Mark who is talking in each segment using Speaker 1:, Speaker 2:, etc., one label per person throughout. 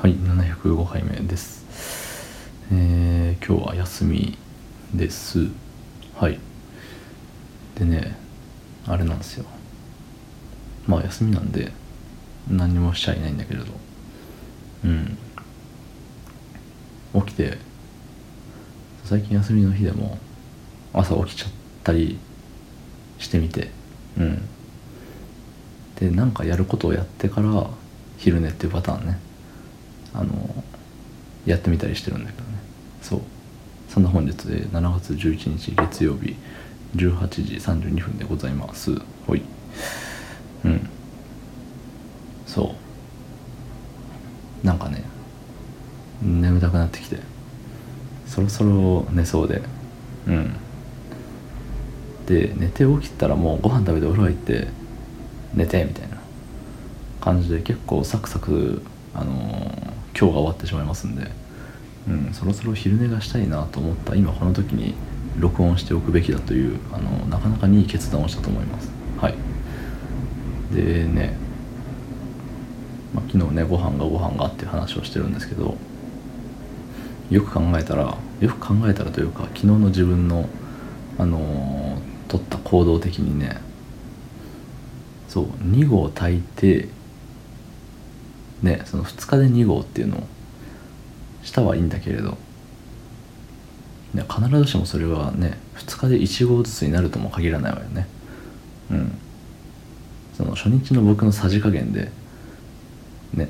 Speaker 1: はい705回目です。えー、今日は休みです。はい。でねあれなんですよ。まあ休みなんで何もしちゃいないんだけれど。うん。起きて最近休みの日でも朝起きちゃったりしてみて。うん。でなんかやることをやってから昼寝っていうパターンね。あのやってみたりしてるんだけどね。そう。そんな本日で7月11日月曜日18時32分でございます。ほい。うん。そう。なんかね眠たくなってきて。そろそろ寝そうで。うん。で寝て起きたらもうご飯食べてお風呂入って寝てみたいな感じで結構サクサクあのー今日が終わってしまいますんで、うん、そろそろ昼寝がしたいなと思った今この時に録音しておくべきだというあのなかなかいい決断をしたと思います。はい。でね、まあ、昨日ねご飯がご飯がっていう話をしてるんですけどよく考えたらよく考えたらというか昨日の自分のあのー、取った行動的にねそう2合炊いてねその2日で2合っていうのをしたはいいんだけれど、ね、必ずしもそれはね2日で1合ずつになるとも限らないわよね。うん。その初日の僕のさじ加減でね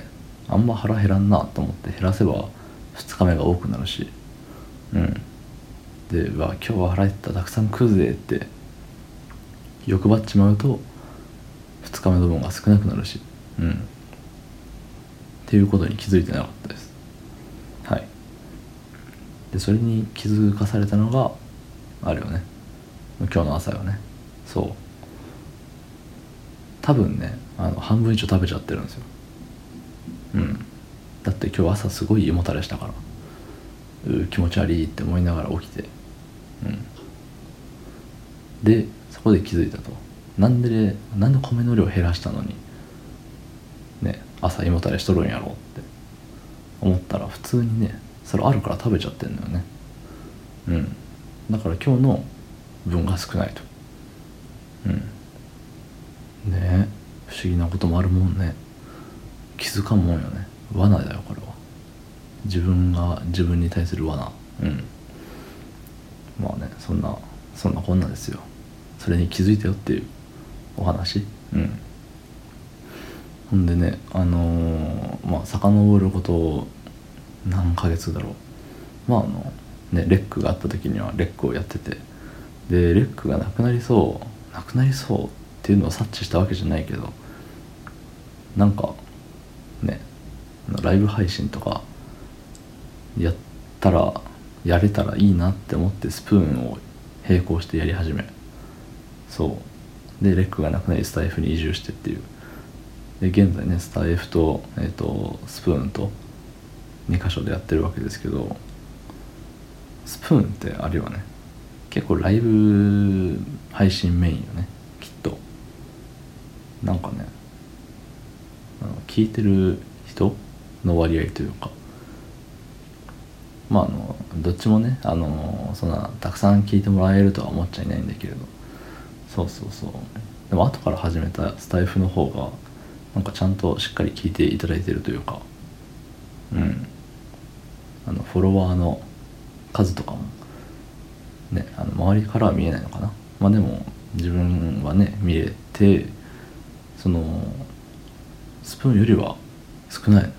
Speaker 1: あんま腹減らんなと思って減らせば2日目が多くなるし。うん。でうわ今日は腹減ったたくさん食うぜって欲張っちまうと2日目の分が少なくなるし。うん。っていうことに気づいてなかったです。はい。でそれに気づかされたのがあるよね。今日の朝よね。そう。多分ねあの半分以上食べちゃってるんですよ。うん。だって今日朝すごい胃もたれしたから。う気持ち悪いって思いながら起きて。うん。でそこで気づいたと。なんでなんで米の量減らしたのに朝胃もたれしとるんやろうって思ったら普通にねそれあるから食べちゃってんだよね。うん。だから今日の分が少ないと。うん。ね不思議なこともあるもんね。気づかんもんよね。罠だよこれは。自分が自分に対する罠。うん。まあねそんなそんなこんなですよ。それに気づいたよっていうお話。うん。ほんでねあのー、まあ遡ること何ヶ月だろう。まああのねレックがあった時にはレックをやってて。でレックがなくなりそうなくなりそうっていうのを察知したわけじゃないけどなんかねライブ配信とかやったらやれたらいいなって思ってスプーンを並行してやり始め。そう。でレックがなくなりスタイフに移住してっていう。で現在ねスタイフと,、えーと、スプーンと2箇所でやってるわけですけどスプーンってあれはね結構ライブ配信メインよねきっと。なんかね聞いてる人の割合というかまああのどっちもねあのそんなたくさん聞いてもらえるとは思っちゃいないんだけれど。そうそうそう。でも後から始めたスタイフの方がなんかちゃんとしっかり聞いていただいてるというかうん。あのフォロワーの数とかもねあの周りからは見えないのかな。まあでも自分はね見れてそのスプーンよりは少ない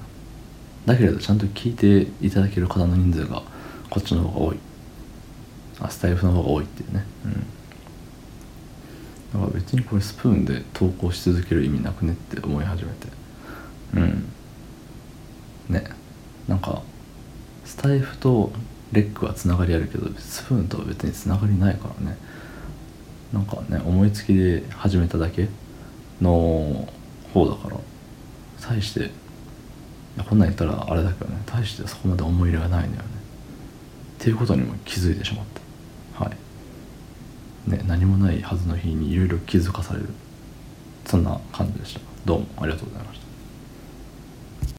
Speaker 1: だけれどちゃんと聞いていただける方の人数がこっちの方が多い。あスタイフの方が多いっていうね。うん。にこれスプーンで投稿し続ける意味なくねって思い始めて。うん。ね。なんかスタイフとレックはつながりあるけどスプーンとは別につながりないからね。なんかね思いつきで始めただけの方だから大してこんなん言ったらあれだけどね大してそこまで思い入れがないんだよね。っていうことにも気づいてしまった。ね、何もないはずの日にいろいろ気づかされる。そんな感じでした。どうもありがとうございました。